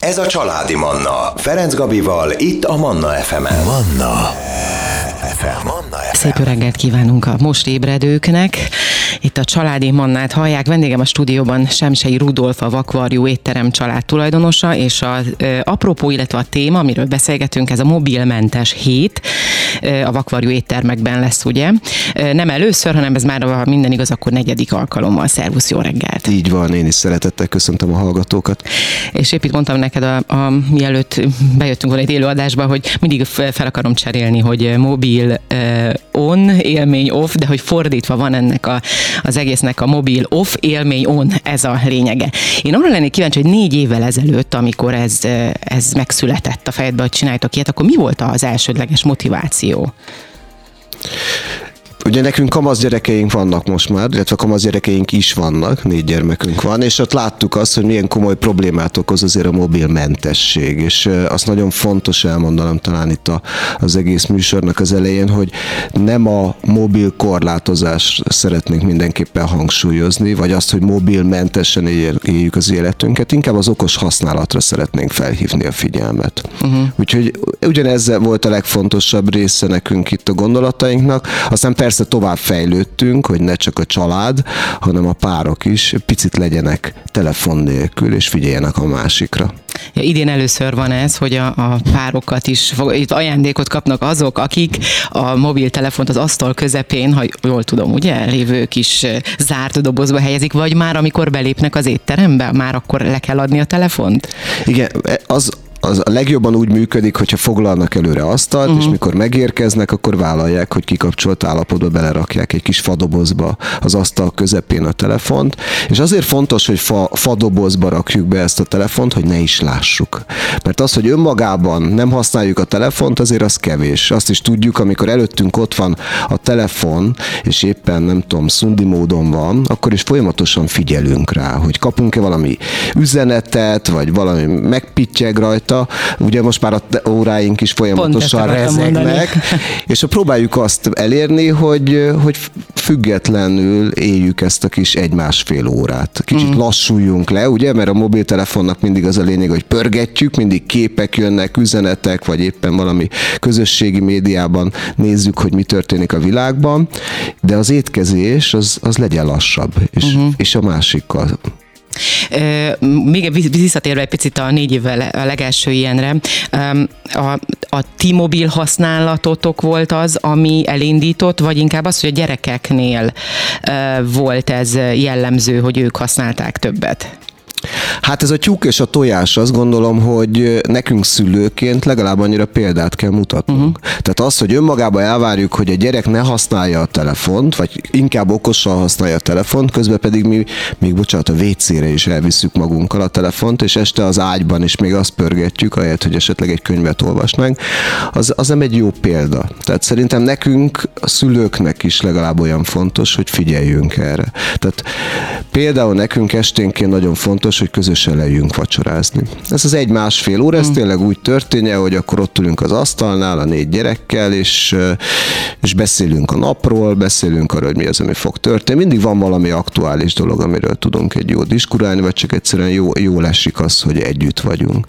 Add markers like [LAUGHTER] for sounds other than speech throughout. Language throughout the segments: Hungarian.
Ez a Családi Manna. Ferenc Gabival, itt a Manna FM-en. Manna FM. Manna FM. Szép reggelt kívánunk a most ébredőknek. Itt a családi mannát hallják. Vendégem a stúdióban Semsei Rudolf, a Vakvarjú étterem család tulajdonosa, és a e, apropó, illetve a téma, amiről beszélgetünk, ez a mobilmentes hét. E, a Vakvarjú éttermekben lesz, ugye? E, nem először, hanem ez már, ha minden igaz, akkor negyedik alkalommal. Szervusz, jó reggelt! Így van, én is szeretettel köszöntöm a hallgatókat. És épp itt mondtam neked, a, a, mielőtt bejöttünk volna egy élőadásba, hogy mindig fel akarom cserélni, hogy mobil on, élmény off, de hogy fordítva van ennek a, az egésznek a mobil off, élmény on, ez a lényege. Én arra lennék kíváncsi, hogy négy évvel ezelőtt, amikor ez, ez megszületett a fejedbe, hogy csináljátok ilyet, akkor mi volt az elsődleges motiváció? Ugye nekünk kamasz gyerekeink vannak most már, illetve kamasz gyerekeink is vannak, négy gyermekünk van, és ott láttuk azt, hogy milyen komoly problémát okoz azért a mobilmentesség, és azt nagyon fontos elmondanom talán itt a, az egész műsornak az elején, hogy nem a mobil korlátozás szeretnénk mindenképpen hangsúlyozni, vagy azt, hogy mobilmentesen éljük az életünket, inkább az okos használatra szeretnénk felhívni a figyelmet. Uh-huh. Úgyhogy ugyanezzel volt a legfontosabb része nekünk itt a gondolatainknak, aztán persze persze tovább fejlődtünk, hogy ne csak a család, hanem a párok is picit legyenek telefon nélkül, és figyeljenek a másikra. Ja, idén először van ez, hogy a, a párokat is itt ajándékot kapnak azok, akik a mobiltelefont az asztal közepén, ha jól tudom, ugye, lévő kis zárt dobozba helyezik, vagy már amikor belépnek az étterembe, már akkor le kell adni a telefont? Igen, az az a legjobban úgy működik, hogyha foglalnak előre asztalt, uh-huh. és mhm. mikor megérkeznek, akkor vállalják, hogy kikapcsolt állapotba belerakják egy kis fadobozba az asztal közepén a telefont, és azért fontos, hogy fa, fadobozba rakjuk be ezt a telefont, hogy ne is lássuk. Mert az, hogy önmagában nem használjuk a telefont, azért az kevés. Azt is tudjuk, amikor előttünk ott van a telefon, és éppen nem tudom, szundi módon van, akkor is folyamatosan figyelünk rá, hogy kapunk-e valami üzenetet, vagy valami megpittyeg rajta, rajta. Ugye most már a óráink is folyamatosan rezegnek, [LAUGHS] és próbáljuk azt elérni, hogy, hogy függetlenül éljük ezt a kis egy-másfél órát. Kicsit mm. lassuljunk le, ugye, mert a mobiltelefonnak mindig az a lényeg, hogy pörgetjük, mindig képek jönnek, üzenetek, vagy éppen valami közösségi médiában nézzük, hogy mi történik a világban, de az étkezés az, az legyen lassabb, és, uh-huh. és a másikkal még visszatérve egy picit a négy évvel a legelső ilyenre, a, a T-mobil használatotok volt az, ami elindított, vagy inkább az, hogy a gyerekeknél volt ez jellemző, hogy ők használták többet? Hát ez a tyúk és a tojás, azt gondolom, hogy nekünk szülőként legalább annyira példát kell mutatnunk. Uh-huh. Tehát az, hogy önmagában elvárjuk, hogy a gyerek ne használja a telefont, vagy inkább okosan használja a telefont, közben pedig mi még bocsánat, a WC-re is elviszük magunkkal a telefont, és este az ágyban is még azt pörgetjük, ahelyett, hogy esetleg egy könyvet olvasnánk, az, az nem egy jó példa. Tehát szerintem nekünk, a szülőknek is legalább olyan fontos, hogy figyeljünk erre. Tehát például nekünk esténként nagyon fontos, fontos, hogy közösen lejünk vacsorázni. Ez az egy-másfél óra, ez mm. tényleg úgy történje, hogy akkor ott ülünk az asztalnál a négy gyerekkel, és, és beszélünk a napról, beszélünk arról, hogy mi az, ami fog történni. Mindig van valami aktuális dolog, amiről tudunk egy jó diskurálni, vagy csak egyszerűen jó, jó esik az, hogy együtt vagyunk.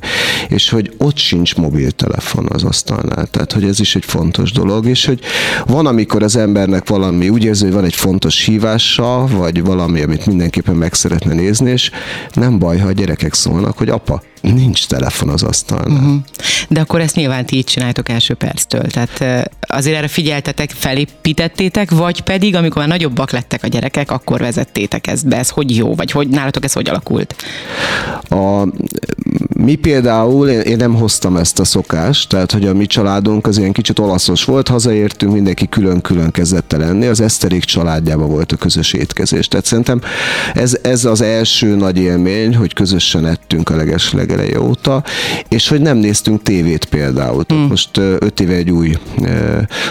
És hogy ott sincs mobiltelefon az asztalnál. Tehát, hogy ez is egy fontos dolog, és hogy van, amikor az embernek valami úgy érzi, hogy van egy fontos hívása, vagy valami, amit mindenképpen meg szeretne nézni, és nem baj, ha a gyerekek szólnak, hogy apa, nincs telefon az asztalnál. Uh-huh. De akkor ezt nyilván ti így csináltok első perctől. Tehát azért erre figyeltetek, felépítettétek, vagy pedig, amikor már nagyobbak lettek a gyerekek, akkor vezettétek ezt be. Ez hogy jó, vagy hogy nálatok ez hogy alakult? A, mi például, én, én nem hoztam ezt a szokást, tehát hogy a mi családunk az ilyen kicsit olaszos volt, hazaértünk, mindenki külön-külön kezdett el enni, az Eszterék családjában volt a közös étkezés. Tehát szerintem ez, ez az első nagy élmény, hogy közösen ettünk a legesleg legeleje óta, és hogy nem néztünk tévét például. Hmm. Most öt éve egy új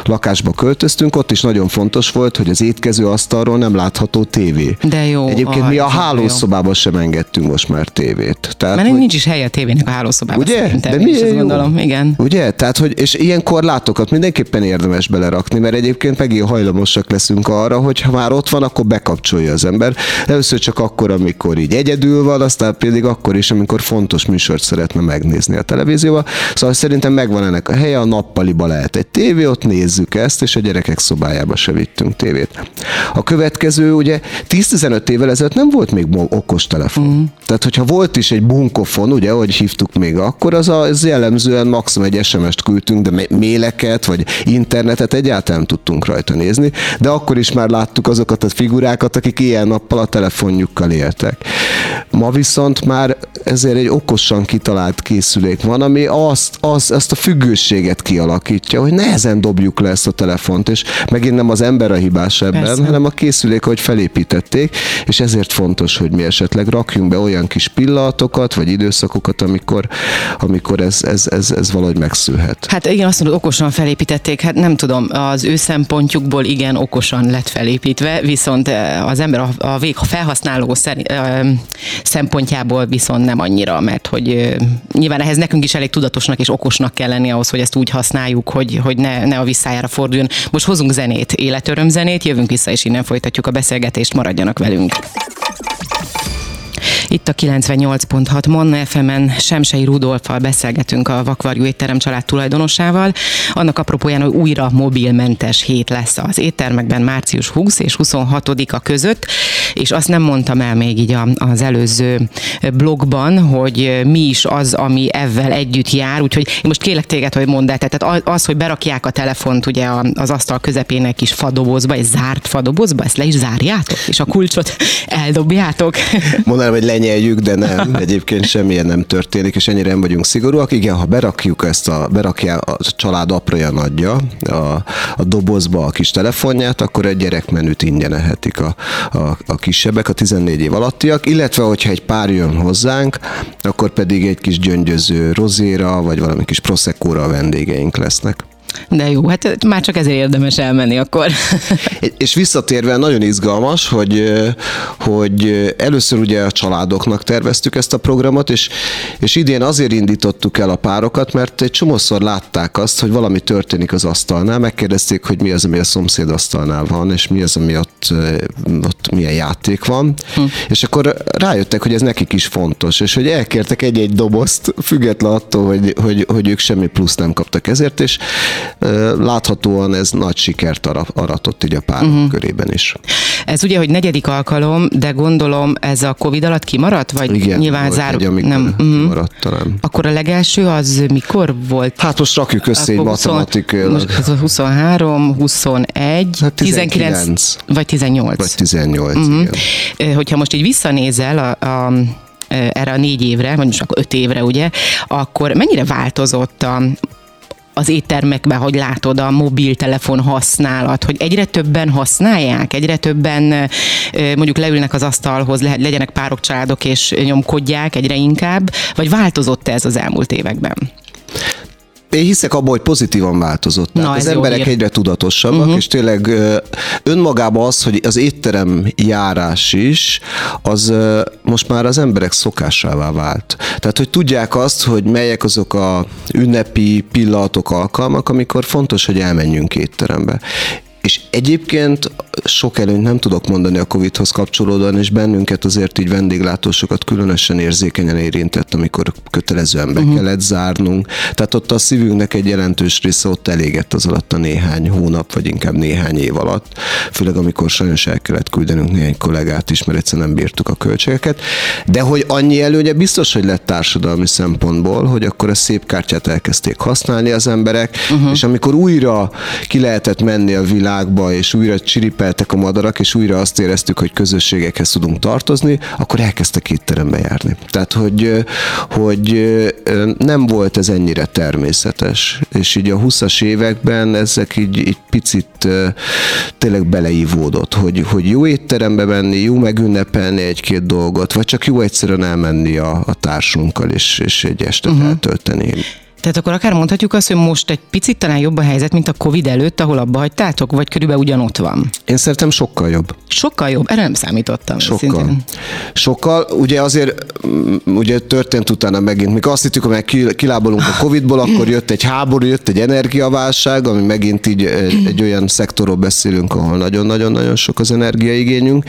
lakásba költöztünk, ott is nagyon fontos volt, hogy az étkező asztalról nem látható tévé. De jó. Egyébként mi a hálószobában sem engedtünk most már tévét. Tehát, Mert hogy... nincs is helye tévének a hálószobában. Ugye? Szerintem. De Én is azt gondolom, igen. Ugye? Tehát, hogy, és ilyen korlátokat mindenképpen érdemes belerakni, mert egyébként megint hajlamosak leszünk arra, hogy ha már ott van, akkor bekapcsolja az ember. Először csak akkor, amikor így egyedül van, aztán pedig akkor is, amikor fontos műsort szeretne megnézni a televízióba. Szóval szerintem megvan ennek a helye, a nappaliba lehet egy tévé, ott nézzük ezt, és a gyerekek szobájába se vittünk tévét. A következő, ugye 10-15 évvel ezelőtt nem volt még okos telefon. Mm. Tehát, hogyha volt is egy bunkofon, ugye, ahogy hívtuk még akkor, az, a, az jellemzően maximum egy SMS-t küldtünk, de méleket, vagy internetet egyáltalán nem tudtunk rajta nézni, de akkor is már láttuk azokat a figurákat, akik ilyen nappal a telefonjukkal éltek. Ma viszont már ezért egy okosan kitalált készülék van, ami azt, az, azt a függőséget kialakítja, hogy nehezen dobjuk le ezt a telefont, és megint nem az ember a hibás ebben, Persze. hanem a készülék, hogy felépítették, és ezért fontos, hogy mi esetleg rakjunk be olyan kis pillanatokat, vagy időszakokat, amikor, amikor ez, ez, ez, ez valahogy megszűlhet. Hát igen, azt mondod, okosan felépítették, hát nem tudom, az ő szempontjukból igen, okosan lett felépítve, viszont eh, az ember a, a vég felhasználó ö, szempontjából viszont nem annyira, mert hogy ö, nyilván ehhez nekünk is elég tudatosnak és okosnak kell lenni ahhoz, hogy ezt úgy használjuk, hogy, hogy ne, ne a visszájára forduljon. Most hozunk zenét, életörömzenét, jövünk vissza, és innen folytatjuk a beszélgetést, maradjanak velünk. Itt a 98.6 Manna FM-en Semsei Rudolffal beszélgetünk a Vakvarjú étterem család tulajdonosával. Annak apropóján, hogy újra mobilmentes hét lesz az éttermekben március 20 és 26-a között, és azt nem mondtam el még így az előző blogban, hogy mi is az, ami ezzel együtt jár, úgyhogy én most kérlek téged, hogy mondd el, tehát az, hogy berakják a telefont ugye az asztal közepén egy kis fadobozba, egy zárt fadobozba, ezt le is zárjátok, és a kulcsot eldobjátok. Mondanám, hogy lenyeljük, de nem. Egyébként semmilyen nem történik, és ennyire nem vagyunk szigorúak. Igen, ha berakjuk ezt a, berakja a család apraja nagyja a, a dobozba a kis telefonját, akkor egy gyerekmenüt ingyen ehetik a, a, a kisebbek, a 14 év alattiak, illetve hogyha egy pár jön hozzánk, akkor pedig egy kis gyöngyöző rozéra, vagy valami kis proseccóra a vendégeink lesznek. De jó, hát már csak ezért érdemes elmenni akkor. [LAUGHS] És visszatérve nagyon izgalmas, hogy, hogy először ugye a családoknak terveztük ezt a programot, és, és idén azért indítottuk el a párokat, mert egy csomószor látták azt, hogy valami történik az asztalnál, megkérdezték, hogy mi az, ami a szomszéd asztalnál van, és mi az, ami ott, ott milyen játék van, hm. és akkor rájöttek, hogy ez nekik is fontos, és hogy elkértek egy-egy dobozt, független attól, hogy, hogy, hogy ők semmi plusz nem kaptak ezért, és láthatóan ez nagy sikert aratott így a párok uh-huh. körében is. Ez ugye, hogy negyedik alkalom, de gondolom ez a Covid alatt kimaradt? Vagy Igen, nyilván zár... egy, nem uh-huh. talán. Akkor a legelső az mikor volt? Hát most rakjuk össze egy matematikailag. Most ez a 23, 21, hát 19, 19 vagy 18. Vagy 18, uh-huh. igen. Hogyha most így visszanézel a, a erre a négy évre, vagy most akkor öt évre, ugye, akkor mennyire változott a, az éttermekben, hogy látod a mobiltelefon használat, hogy egyre többen használják, egyre többen mondjuk leülnek az asztalhoz, legyenek párok, családok és nyomkodják egyre inkább, vagy változott ez az elmúlt években? Én hiszek abban, hogy pozitívan változott. Na, az emberek ír. egyre tudatosabbak, uh-huh. és tényleg önmagában az, hogy az étterem járás is, az most már az emberek szokásává vált. Tehát, hogy tudják azt, hogy melyek azok a ünnepi pillanatok, alkalmak, amikor fontos, hogy elmenjünk étterembe. És egyébként sok előnyt nem tudok mondani a Covid-hoz kapcsolódóan, és bennünket azért így vendéglátósokat különösen érzékenyen érintett, amikor kötelezően be uh-huh. kellett zárnunk. Tehát ott a szívünknek egy jelentős része ott elégett az alatt a néhány hónap, vagy inkább néhány év alatt. Főleg amikor sajnos el kellett küldenünk néhány kollégát is, mert egyszerűen nem bírtuk a költségeket. De hogy annyi előnye biztos, hogy lett társadalmi szempontból, hogy akkor a szép kártyát elkezdték használni az emberek, uh-huh. és amikor újra ki lehetett menni a világba, és újra csiripeltek a madarak, és újra azt éreztük, hogy közösségekhez tudunk tartozni, akkor elkezdtek étterembe járni. Tehát, hogy, hogy nem volt ez ennyire természetes. És így a 20-as években ezek így, így picit tényleg beleívódott, hogy, hogy jó étterembe menni, jó megünnepelni egy-két dolgot, vagy csak jó egyszerűen elmenni a, a társunkkal, és, és egy estet uh-huh. eltölteni. Tehát akkor akár mondhatjuk azt, hogy most egy picit talán jobb a helyzet, mint a Covid előtt, ahol abba hagytátok, vagy körülbelül ugyanott van? Én szerintem sokkal jobb. Sokkal jobb? Erre nem számítottam. Sokkal. Szintén. Sokkal. Ugye azért mm, ugye történt utána megint, mikor azt hittük, hogy kilábolunk a Covidból, akkor jött egy háború, jött egy energiaválság, ami megint így egy, egy olyan szektorról beszélünk, ahol nagyon-nagyon-nagyon sok az energiaigényünk,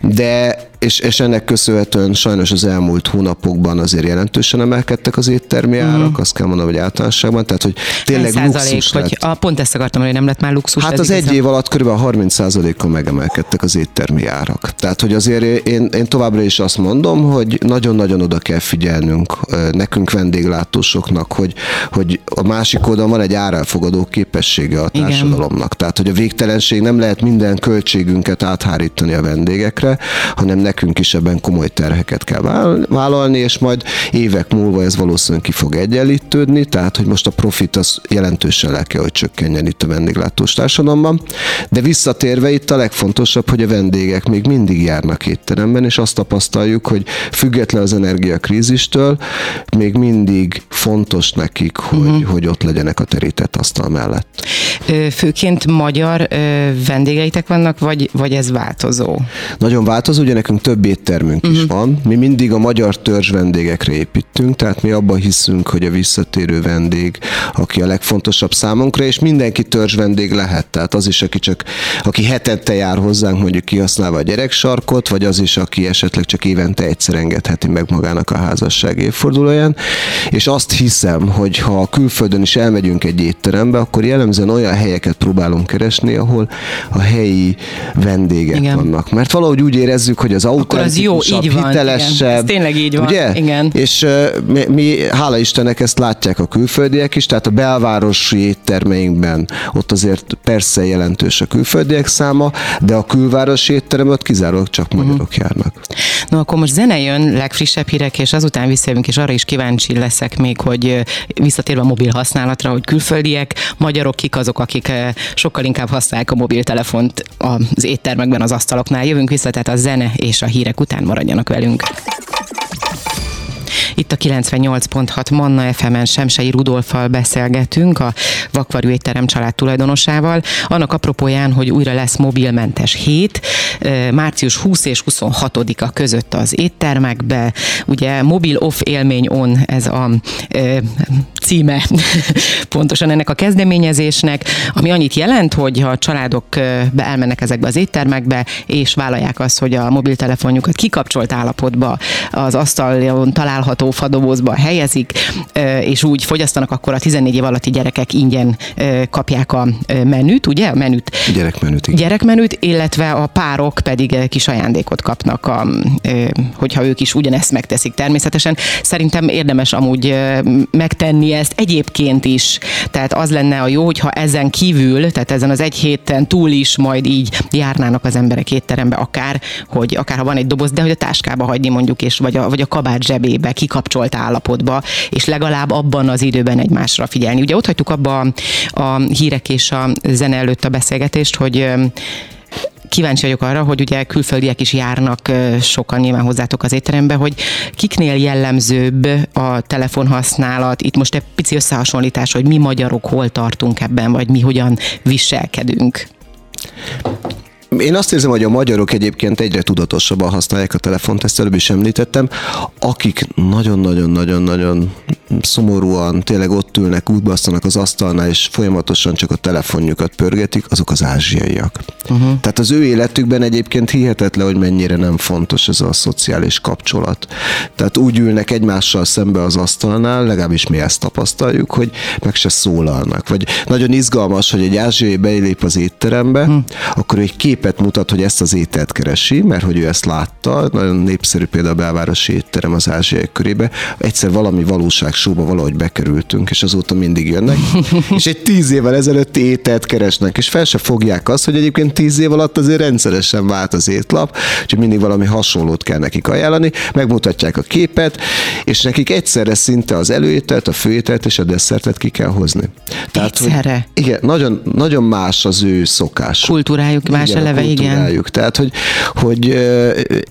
de és, és ennek köszönhetően sajnos az elmúlt hónapokban azért jelentősen emelkedtek az éttermi árak, mm. azt kell mondanom, hogy általánosságban, tehát hogy tényleg luxus lett. Hogy a, pont ezt akartam, hogy nem lett már luxus. Hát az egy év alatt kb. 30%-kal megemelkedtek az éttermi árak. Tehát, hogy azért én, én továbbra is azt mondom, hogy nagyon-nagyon oda kell figyelnünk nekünk vendéglátósoknak, hogy, hogy a másik oldalon van egy árelfogadó képessége a társadalomnak. Igen. Tehát, hogy a végtelenség nem lehet minden költségünket áthárítani a vendégekre, hanem nekünk is ebben komoly terheket kell vállalni, és majd évek múlva ez valószínűleg ki fog egyenlítődni, tehát hogy most a profit az jelentősen le kell, hogy csökkenjen itt a vendéglátós társadalomban. De visszatérve itt a legfontosabb, hogy a vendégek még mindig járnak étteremben, és azt tapasztaljuk, hogy független az energiakrízistől, még mindig fontos nekik, hogy, uh-huh. hogy ott legyenek a terített asztal mellett. Főként magyar vendégeitek vannak, vagy, vagy ez változó? Nagyon változó, ugye nekünk több éttermünk uh-huh. is mhm. van. Mi mindig a magyar törzs vendégekre építünk, tehát mi abban hiszünk, hogy a visszatérő vendég, aki a legfontosabb számunkra, és mindenki törzs vendég lehet. Tehát az is, aki csak, aki hetente jár hozzánk, mondjuk kihasználva a gyereksarkot, vagy az is, aki esetleg csak évente egyszer engedheti meg magának a házasság évfordulóján. És azt hiszem, hogy ha a külföldön is elmegyünk egy étterembe, akkor jellemzően olyan helyeket próbálunk keresni, ahol a helyi vendégek Igen. vannak. Mert valahogy úgy érezzük, hogy az autentikusabb, hitelesebb. Igen. Ez tényleg így van. Ugye? Igen. És uh, mi, mi, hála Istennek ezt látják a külföldiek is, tehát a belvárosi éttermeinkben ott azért persze jelentős a külföldiek száma, de a külvárosi étteremben kizárólag csak mhm. magyarok uh-huh. járnak. No, akkor most zene jön, legfrissebb hírek, és azután visszajövünk, és arra is kíváncsi leszek még, hogy visszatérve a mobil használatra, hogy külföldiek, magyarok kik azok, akik sokkal inkább használják a mobiltelefont az éttermekben, az asztaloknál. Jövünk vissza, tehát a zene és a hírek után maradjanak velünk. Itt a 98.6 Manna FM-en Semsei Rudolfal beszélgetünk, a Vakvarjú étterem család tulajdonosával. Annak apropóján, hogy újra lesz mobilmentes hét, március 20 és 26-a között az éttermekbe. Ugye mobil off élmény on, ez a e, címe [LAUGHS] pontosan ennek a kezdeményezésnek, ami annyit jelent, hogy ha a családok elmennek ezekbe az éttermekbe, és vállalják azt, hogy a mobiltelefonjukat kikapcsolt állapotba az asztalon található gyártó fadobozba helyezik, és úgy fogyasztanak, akkor a 14 év alatti gyerekek ingyen kapják a menüt, ugye? A menüt. Gyerekmenüt, igen. Gyerekmenüt, illetve a párok pedig kis ajándékot kapnak, a, hogyha ők is ugyanezt megteszik természetesen. Szerintem érdemes amúgy megtenni ezt egyébként is. Tehát az lenne a jó, hogyha ezen kívül, tehát ezen az egy héten túl is majd így járnának az emberek étterembe, akár, hogy akár ha van egy doboz, de hogy a táskába hagyni mondjuk, és vagy a, vagy a kabát zsebébe, kik kikapcsolt állapotba, és legalább abban az időben egymásra figyelni. Ugye ott hagytuk abba a, a hírek és a zene előtt a beszélgetést, hogy kíváncsi vagyok arra, hogy ugye külföldiek is járnak sokan nyilván hozzátok az étterembe, hogy kiknél jellemzőbb a telefonhasználat, itt most egy pici összehasonlítás, hogy mi magyarok hol tartunk ebben, vagy mi hogyan viselkedünk. Én azt érzem, hogy a magyarok egyébként egyre tudatosabban használják a telefont, ezt előbb is említettem, akik nagyon-nagyon-nagyon-nagyon szomorúan tényleg ott ülnek, útbasztanak az asztalnál, és folyamatosan csak a telefonjukat pörgetik, azok az ázsiaiak. Uh-huh. Tehát az ő életükben egyébként hihetetlen, hogy mennyire nem fontos ez a szociális kapcsolat. Tehát úgy ülnek egymással szembe az asztalnál, legalábbis mi ezt tapasztaljuk, hogy meg se szólalnak. Vagy nagyon izgalmas, hogy egy ázsiai belép az étterembe, uh-huh. akkor egy képet mutat, hogy ezt az ételt keresi, mert hogy ő ezt látta. Nagyon népszerű például a belvárosi étterem az ázsiai körébe. Egyszer valami valóság showba valahogy bekerültünk, és azóta mindig jönnek, [LAUGHS] és egy tíz évvel ezelőtti ételt keresnek, és fel se fogják azt, hogy egyébként tíz év alatt azért rendszeresen vált az étlap, úgyhogy mindig valami hasonlót kell nekik ajánlani, megmutatják a képet, és nekik egyszerre szinte az előételt, a főételt és a desszertet ki kell hozni. Tehát, egyszerre? Hogy, igen, nagyon, nagyon más az ő szokás. Kultúrájuk más igen, eleve, kultúrájuk. igen. Tehát, hogy, hogy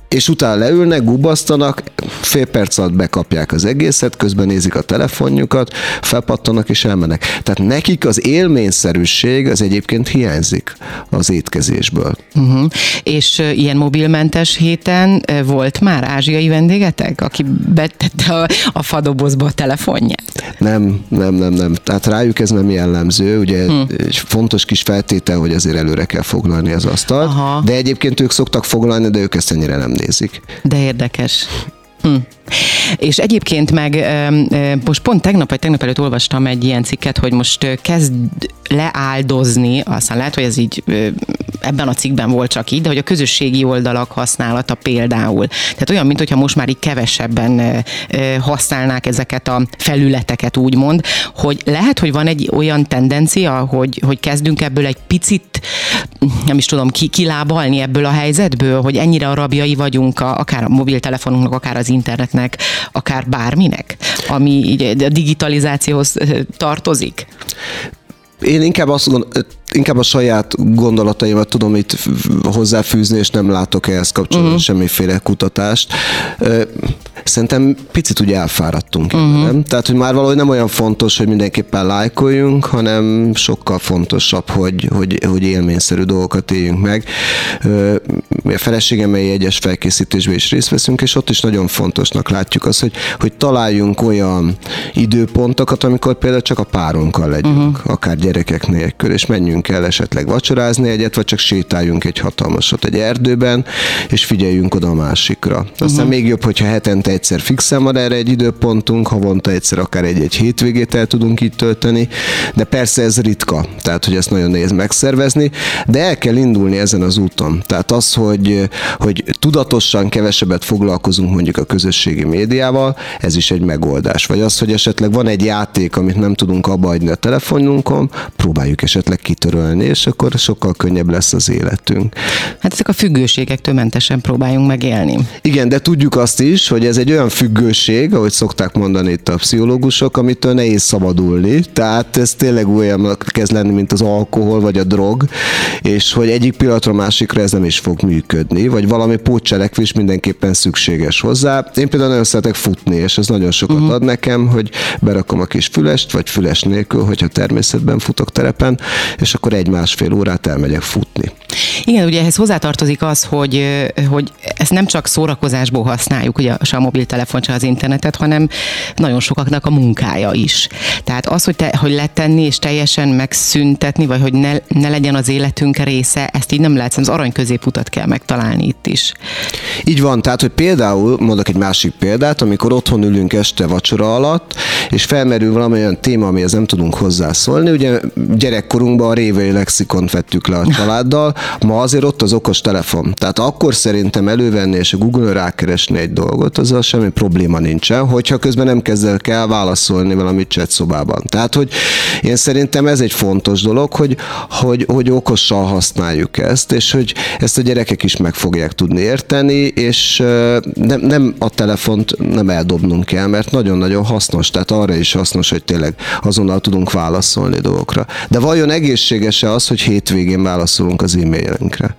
és utána leülnek, gubasztanak, fél perc alatt bekapják az egészet, közben nézik a telefonjukat, felpattanak és elmennek. Tehát nekik az élményszerűség az egyébként hiányzik az étkezésből. Uh-huh. És ilyen mobilmentes héten volt már ázsiai vendégetek, aki betette a, a fadobozba a telefonját? Nem, nem, nem, nem. Tehát rájuk ez nem jellemző. Ugye hmm. egy fontos kis feltétel, hogy azért előre kell foglalni az asztalt. Aha. De egyébként ők szoktak foglalni, de ők ezt ennyire nem nézik. De érdekes. Hm. És egyébként meg most pont tegnap vagy tegnap előtt olvastam egy ilyen cikket, hogy most kezd leáldozni, aztán lehet, hogy ez így ebben a cikkben volt csak így, de hogy a közösségi oldalak használata például. Tehát olyan, mintha most már így kevesebben használnák ezeket a felületeket, úgymond, hogy lehet, hogy van egy olyan tendencia, hogy, hogy kezdünk ebből egy picit, nem is tudom, ki, kilábalni ebből a helyzetből, hogy ennyire a rabjai vagyunk, a, akár a mobiltelefonunknak, akár az internetnek, akár bárminek, ami így a digitalizációhoz tartozik? Én inkább azt gondolom, inkább a saját gondolataimat tudom itt hozzáfűzni, és nem látok ehhez kapcsolatban uh-huh. semmiféle kutatást. Szerintem picit ugye elfáradtunk. Uh-huh. nem? Tehát, hogy már valahogy nem olyan fontos, hogy mindenképpen lájkoljunk, hanem sokkal fontosabb, hogy, hogy, hogy élményszerű dolgokat éljünk meg. A feleségemmel egyes felkészítésben is részt veszünk, és ott is nagyon fontosnak látjuk azt, hogy, hogy találjunk olyan időpontokat, amikor például csak a párunkkal legyünk, uh-huh. akár gyerekek nélkül, és menjünk el esetleg vacsorázni egyet, vagy csak sétáljunk egy hatalmasat egy erdőben, és figyeljünk oda a másikra. Aztán uh-huh. még jobb, hogyha hetente egyszer fixen van erre egy időpontunk, havonta egyszer akár egy-egy hétvégét el tudunk itt tölteni, de persze ez ritka, tehát hogy ezt nagyon nehéz megszervezni, de el kell indulni ezen az úton. Tehát az, hogy, hogy tudatosan kevesebbet foglalkozunk mondjuk a közösségi médiával, ez is egy megoldás. Vagy az, hogy esetleg van egy játék, amit nem tudunk abba adni a telefonunkon, próbáljuk esetleg kitörni törölni, és akkor sokkal könnyebb lesz az életünk. Hát ezek a függőségektől mentesen próbáljunk megélni. Igen, de tudjuk azt is, hogy ez egy olyan függőség, ahogy szokták mondani itt a pszichológusok, amitől nehéz szabadulni. Tehát ez tényleg olyan kezd lenni, mint az alkohol vagy a drog, és hogy egyik pillanatra másikra ez nem is fog működni, vagy valami pótcselekvés mindenképpen szükséges hozzá. Én például nagyon szeretek futni, és ez nagyon sokat uh-huh. ad nekem, hogy berakom a kis fülest, vagy füles nélkül, hogyha természetben futok terepen, és akkor egy-másfél órát elmegyek futni. Igen, ugye ehhez hozzátartozik az, hogy, hogy ezt nem csak szórakozásból használjuk, ugye se a mobiltelefon, se az internetet, hanem nagyon sokaknak a munkája is. Tehát az, hogy, te, hogy letenni és teljesen megszüntetni, vagy hogy ne, ne legyen az életünk része, ezt így nem lehet, az arany középutat kell megtalálni itt is. Így van, tehát, hogy például, mondok egy másik példát, amikor otthon ülünk este vacsora alatt, és felmerül valami olyan téma, amihez nem tudunk hozzászólni, ugye gyerekkorunkban a révei lexikont vettük le a családdal, ma azért ott az okos telefon. Tehát akkor szerintem elővenni és a Google-on rákeresni egy dolgot, azzal semmi probléma nincsen, hogyha közben nem kezdek el válaszolni valamit chat szobában. Tehát, hogy én szerintem ez egy fontos dolog, hogy, hogy, hogy okosan használjuk ezt, és hogy ezt a gyerekek is meg fogják tudni érteni, és nem, nem a telefont nem eldobnunk kell, mert nagyon-nagyon hasznos, tehát arra is hasznos, hogy tényleg azonnal tudunk válaszolni dolgokra. De vajon egészséges-e az, hogy hétvégén válaszolunk az e-mailenkre?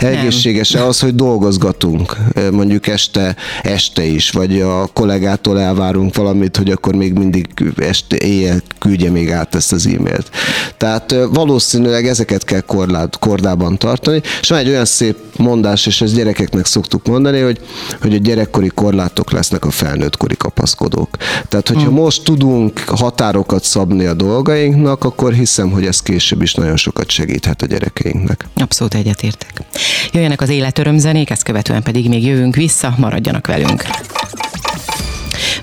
Egészséges-e az, hogy dolgozgatunk, mondjuk este, este is, vagy a kollégától elvárunk valamit, hogy akkor még mindig este, éjjel küldje még át ezt az e-mailt. Tehát valószínűleg ezeket kell korlát, kordában tartani, és van egy olyan szép mondás, és ezt gyerekeknek szoktuk mondani, hogy, hogy a gyerekkori korlátok lesznek a felnőttkori kapaszkodók. Tehát, hogyha hmm. most tudunk határokat szabni a dolgainknak, akkor hiszem, hogy ez később is nagyon sokat segíthet a gyerekeinknek. Abszolút egyetértek. Jöjjenek az életörömzenék, ezt követően pedig még jövünk vissza, maradjanak velünk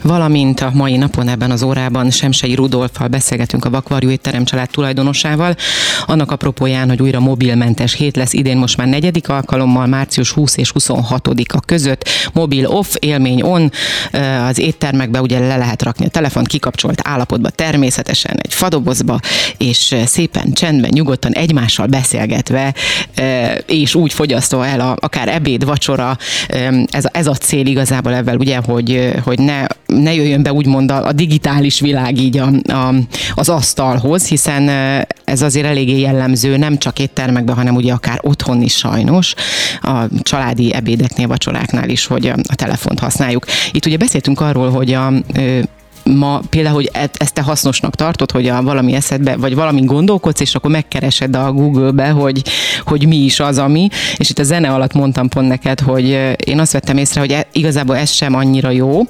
valamint a mai napon ebben az órában Semsei Rudolfal beszélgetünk a Vakvarjú étterem család tulajdonosával. Annak apropóján, hogy újra mobilmentes hét lesz idén most már negyedik alkalommal, március 20 és 26-a között. Mobil off, élmény on, az éttermekbe ugye le lehet rakni a telefont kikapcsolt állapotba, természetesen egy fadobozba, és szépen csendben, nyugodtan egymással beszélgetve, és úgy fogyasztva el a, akár ebéd, vacsora, ez a, ez a cél igazából ebben, ugye, hogy, hogy ne ne jöjjön be úgymond a, a digitális világ így a, a, az asztalhoz, hiszen ez azért eléggé jellemző, nem csak éttermekben, hanem ugye akár otthon is sajnos, a családi ebédeknél, vacsoráknál is, hogy a, a telefont használjuk. Itt ugye beszéltünk arról, hogy a ma például, hogy e- ezt te hasznosnak tartod, hogy a valami eszedbe, vagy valami gondolkodsz, és akkor megkeresed a Google-be, hogy, hogy mi is az, ami, és itt a zene alatt mondtam pont neked, hogy én azt vettem észre, hogy e- igazából ez sem annyira jó,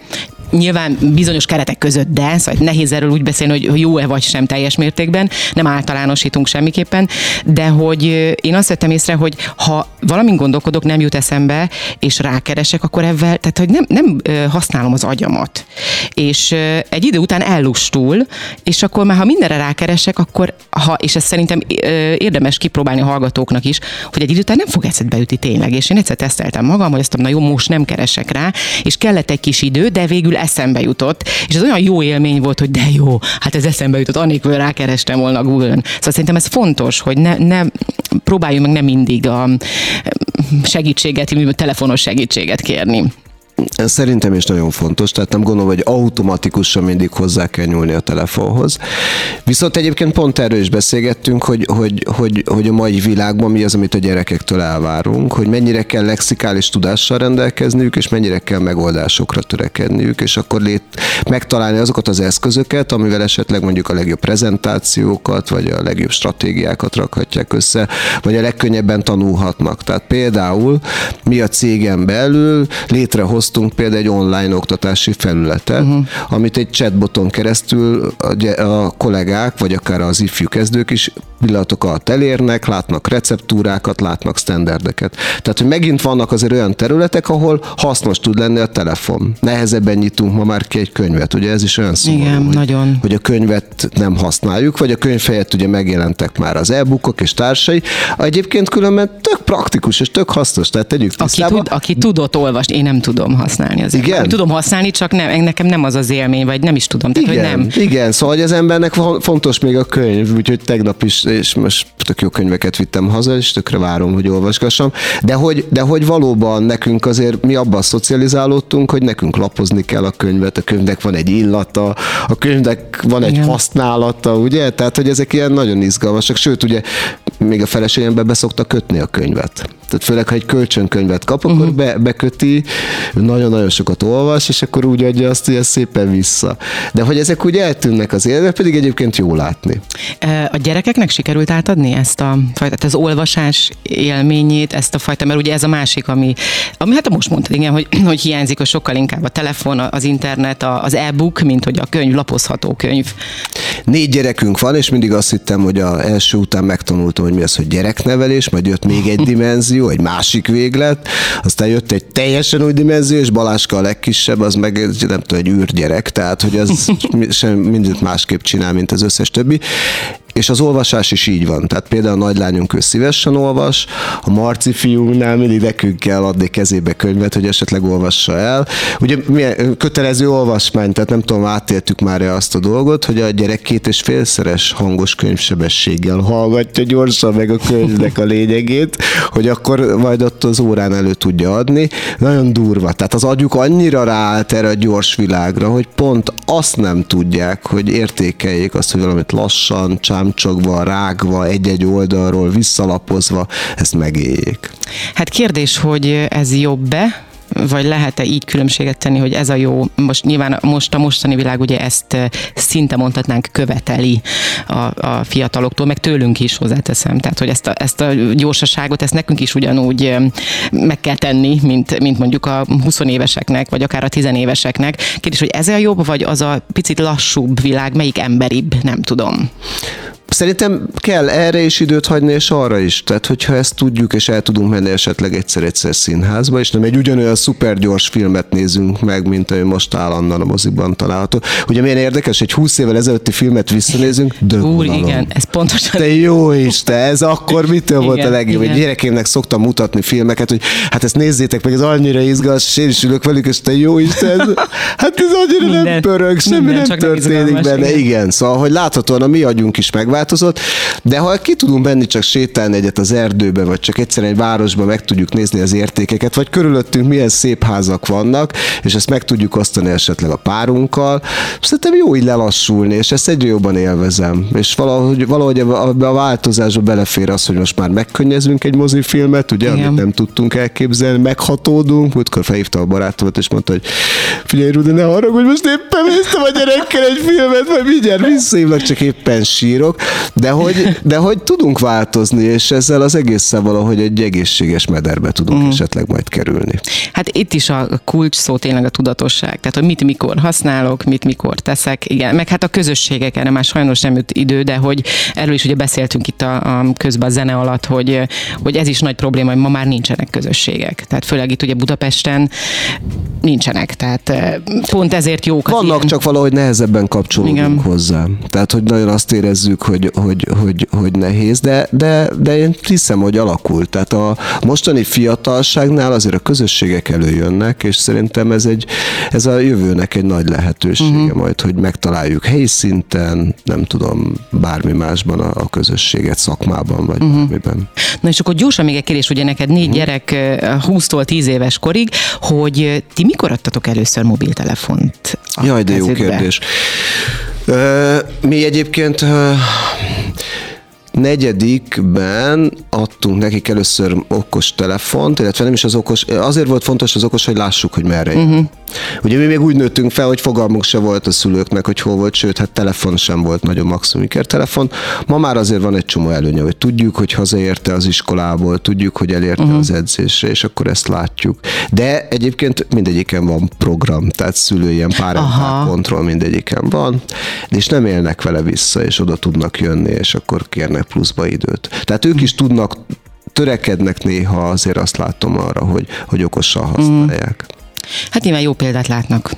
nyilván bizonyos keretek között, de szóval nehéz erről úgy beszélni, hogy jó-e vagy sem teljes mértékben, nem általánosítunk semmiképpen, de hogy én azt vettem észre, hogy ha valamin gondolkodok, nem jut eszembe, és rákeresek, akkor ebben, tehát hogy nem, nem használom az agyamat. És egy idő után ellustul, és akkor már ha mindenre rákeresek, akkor ha, és ezt szerintem érdemes kipróbálni a hallgatóknak is, hogy egy idő után nem fog eszedbe ütni tényleg. És én egyszer teszteltem magam, hogy azt mondom, na jó, most nem keresek rá, és kellett egy kis idő, de végül eszembe jutott, és ez olyan jó élmény volt, hogy de jó, hát ez eszembe jutott, anélkül rákerestem volna Google-ön. Szóval szerintem ez fontos, hogy ne, ne próbáljunk meg nem mindig a segítséget, telefonos segítséget kérni. Ez szerintem is nagyon fontos, tehát nem gondolom, hogy automatikusan mindig hozzá kell nyúlni a telefonhoz. Viszont egyébként pont erről is beszélgettünk, hogy, hogy, hogy, hogy a mai világban mi az, amit a gyerekektől elvárunk, hogy mennyire kell lexikális tudással rendelkezniük, és mennyire kell megoldásokra törekedniük, és akkor lét, megtalálni azokat az eszközöket, amivel esetleg mondjuk a legjobb prezentációkat, vagy a legjobb stratégiákat rakhatják össze, vagy a legkönnyebben tanulhatnak. Tehát például mi a cégen belül létrehoz hoztunk például egy online oktatási felületet, uh-huh. amit egy chatboton keresztül a, a kollégák, vagy akár az ifjú kezdők is pillanatok alatt elérnek, látnak receptúrákat, látnak standardeket. Tehát, hogy megint vannak azért olyan területek, ahol hasznos tud lenni a telefon. Nehezebben nyitunk ma már ki egy könyvet, ugye ez is olyan szomorú, Igen, hogy, nagyon. hogy a könyvet nem használjuk, vagy a könyv helyett ugye megjelentek már az e-bookok és társai. Egyébként különben tök praktikus és tök hasznos, tehát tegyük aki, tud, aki tudott olvasni, én nem tudom használni az Igen? Nem tudom használni, csak nem, nekem nem az az élmény, vagy nem is tudom. Tehát, igen, hogy nem. igen, szóval hogy az embernek fontos még a könyv, úgyhogy tegnap is, és most tök jó könyveket vittem haza, és tökre várom, hogy olvasgassam. De hogy, de hogy valóban nekünk azért mi abban szocializálódtunk, hogy nekünk lapozni kell a könyvet, a könyvnek van egy illata, a könyvnek van egy igen. használata, ugye? Tehát, hogy ezek ilyen nagyon izgalmasak, sőt, ugye még a feleségembe beszokta kötni a könyvet. Tehát főleg, ha egy kölcsönkönyvet kap, akkor uh-huh. be, beköti, nagyon-nagyon sokat olvas, és akkor úgy adja azt ugye szépen vissza. De hogy ezek úgy eltűnnek az életbe, pedig egyébként jó látni. A gyerekeknek sikerült átadni ezt a fajta, az olvasás élményét, ezt a fajta, mert ugye ez a másik, ami, ami hát most mondtad, igen, hogy, [CLEARS THROAT] hogy hiányzik, hogy sokkal inkább a telefon, az internet, az e-book, mint hogy a könyv, lapozható könyv. Négy gyerekünk van, és mindig azt hittem, hogy a első után megtanultam, hogy mi az, hogy gyereknevelés, majd jött még egy [LAUGHS] dimenzió, egy másik véglet, aztán jött egy teljesen új dimenzió, és Baláska a legkisebb, az meg nem tudom, egy űrgyerek, tehát hogy az [LAUGHS] sem mindent másképp csinál, mint az összes többi. És az olvasás is így van. Tehát például a nagylányunk ő szívesen olvas, a Marci fiúnál mindig nekünk kell adni kezébe könyvet, hogy esetleg olvassa el. Ugye milyen kötelező olvasmány, tehát nem tudom, átéltük már -e azt a dolgot, hogy a gyerek két és félszeres hangos könyvsebességgel hallgatja gyorsan meg a könyvnek a lényegét, hogy akkor majd ott az órán elő tudja adni. Nagyon durva. Tehát az agyuk annyira ráállt erre a gyors világra, hogy pont azt nem tudják, hogy értékeljék azt, hogy valamit lassan, csám rámcsogva, rágva, egy-egy oldalról visszalapozva, ezt megéljék. Hát kérdés, hogy ez jobb-e, vagy lehet-e így különbséget tenni, hogy ez a jó, most nyilván most a mostani világ ugye ezt eh, szinte mondhatnánk követeli a, a fiataloktól, meg tőlünk is hozzáteszem. Tehát, hogy ezt a, ezt a gyorsaságot, ezt nekünk is ugyanúgy eh, meg kell tenni, mint, mint mondjuk a 20 éveseknek, vagy akár a 10 éveseknek. Kérdés, hogy ez a jobb, vagy az a picit lassúbb világ, melyik emberibb, nem tudom. Szerintem kell erre is időt hagyni, és arra is. Tehát, hogyha ezt tudjuk, és el tudunk menni esetleg egyszer-egyszer színházba, és nem egy ugyanolyan szuper gyors filmet nézünk meg, mint ami most állandóan a moziban található. Ugye milyen érdekes, egy 20 évvel ezelőtti filmet visszanézünk, Úr, igen, ez pontosan. Te jó Isten, ez akkor mitől igen, volt a legjobb? Egy gyerekémnek szoktam mutatni filmeket, hogy hát ezt nézzétek meg, ez annyira izgalmas, és én is ülök velük, és te jó Isten, hát ez annyira minden, nem pörög, semmi nem történik benne. Igen, szóval, hogy láthatóan a mi agyunk is megváltozik, megváltozott, de ha ki tudunk menni csak sétálni egyet az erdőbe, vagy csak egyszerűen egy városba meg tudjuk nézni az értékeket, vagy körülöttünk milyen szép házak vannak, és ezt meg tudjuk osztani esetleg a párunkkal, szerintem jó így lelassulni, és ezt egyre jobban élvezem. És valahogy, valahogy a változásba belefér az, hogy most már megkönnyezünk egy mozifilmet, ugye, Igen. amit nem tudtunk elképzelni, meghatódunk, múltkor felhívta a barátomat, és mondta, hogy figyelj, Rudi, ne hogy most éppen néztem a gyerekkel egy filmet, vagy mindjárt visszahívlak, csak éppen sírok, de hogy, de hogy tudunk változni, és ezzel az egészen valahogy egy egészséges mederbe tudunk mm. esetleg majd kerülni. Hát itt is a kulcs szó tényleg a tudatosság, tehát hogy mit mikor használok, mit mikor teszek, igen, meg hát a közösségek, erre már sajnos nem jut idő, de hogy erről is ugye beszéltünk itt a, a közben a zene alatt, hogy, hogy ez is nagy probléma, hogy ma már nincsenek közösségek. Tehát főleg itt ugye Budapesten nincsenek, tehát pont ezért jók. Vannak, ilyen... csak valahogy nehezebben kapcsolódunk Igen. hozzá. Tehát, hogy nagyon azt érezzük, hogy, hogy, hogy, hogy nehéz, de, de, de én hiszem, hogy alakul. Tehát a mostani fiatalságnál azért a közösségek előjönnek, és szerintem ez, egy, ez a jövőnek egy nagy lehetősége uh-huh. majd, hogy megtaláljuk helyi szinten, nem tudom, bármi másban a, a közösséget, szakmában, vagy uh-huh. bármiben. Na és akkor gyorsan még egy kérdés, ugye neked négy uh-huh. gyerek 20-tól 10 éves korig, hogy ti mikor adtatok először mobiltelefont? Jaj, de kezükbe? jó kérdés. Mi egyébként negyedikben adtunk nekik először okos telefont, illetve nem is az okos, azért volt fontos az okos, hogy lássuk, hogy merre uh-huh. Ugye mi még úgy nőttünk fel, hogy fogalmunk se volt a szülőknek, hogy hol volt, sőt, hát telefon sem volt nagyon maximum telefon. Ma már azért van egy csomó előnye, hogy tudjuk, hogy hazaérte az iskolából, tudjuk, hogy elérte uh-huh. az edzésre, és akkor ezt látjuk. De egyébként mindegyiken van program, tehát szülő ilyen pár kontroll mindegyiken van, és nem élnek vele vissza, és oda tudnak jönni, és akkor kérnek pluszba időt. Tehát ők is tudnak törekednek néha, azért azt látom arra, hogy, hogy okosan használják. Mm. Hát nyilván jó példát látnak.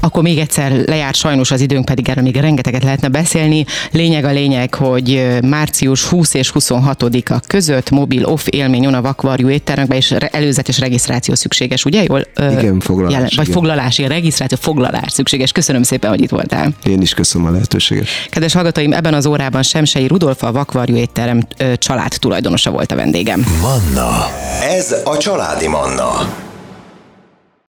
Akkor még egyszer lejárt sajnos az időnk, pedig erről még rengeteget lehetne beszélni. Lényeg a lényeg, hogy március 20 és 26-a között mobil off élmény on a vakvarjú éttermekbe, és előzetes regisztráció szükséges, ugye? Jól, igen, foglalás. Jelen, vagy igen. foglalási regisztráció, foglalás szükséges. Köszönöm szépen, hogy itt voltál. Én is köszönöm a lehetőséget. Kedves hallgatóim, ebben az órában Semsei Rudolf a vakvarjú étterem család tulajdonosa volt a vendégem. Manna. Ez a családi Manna.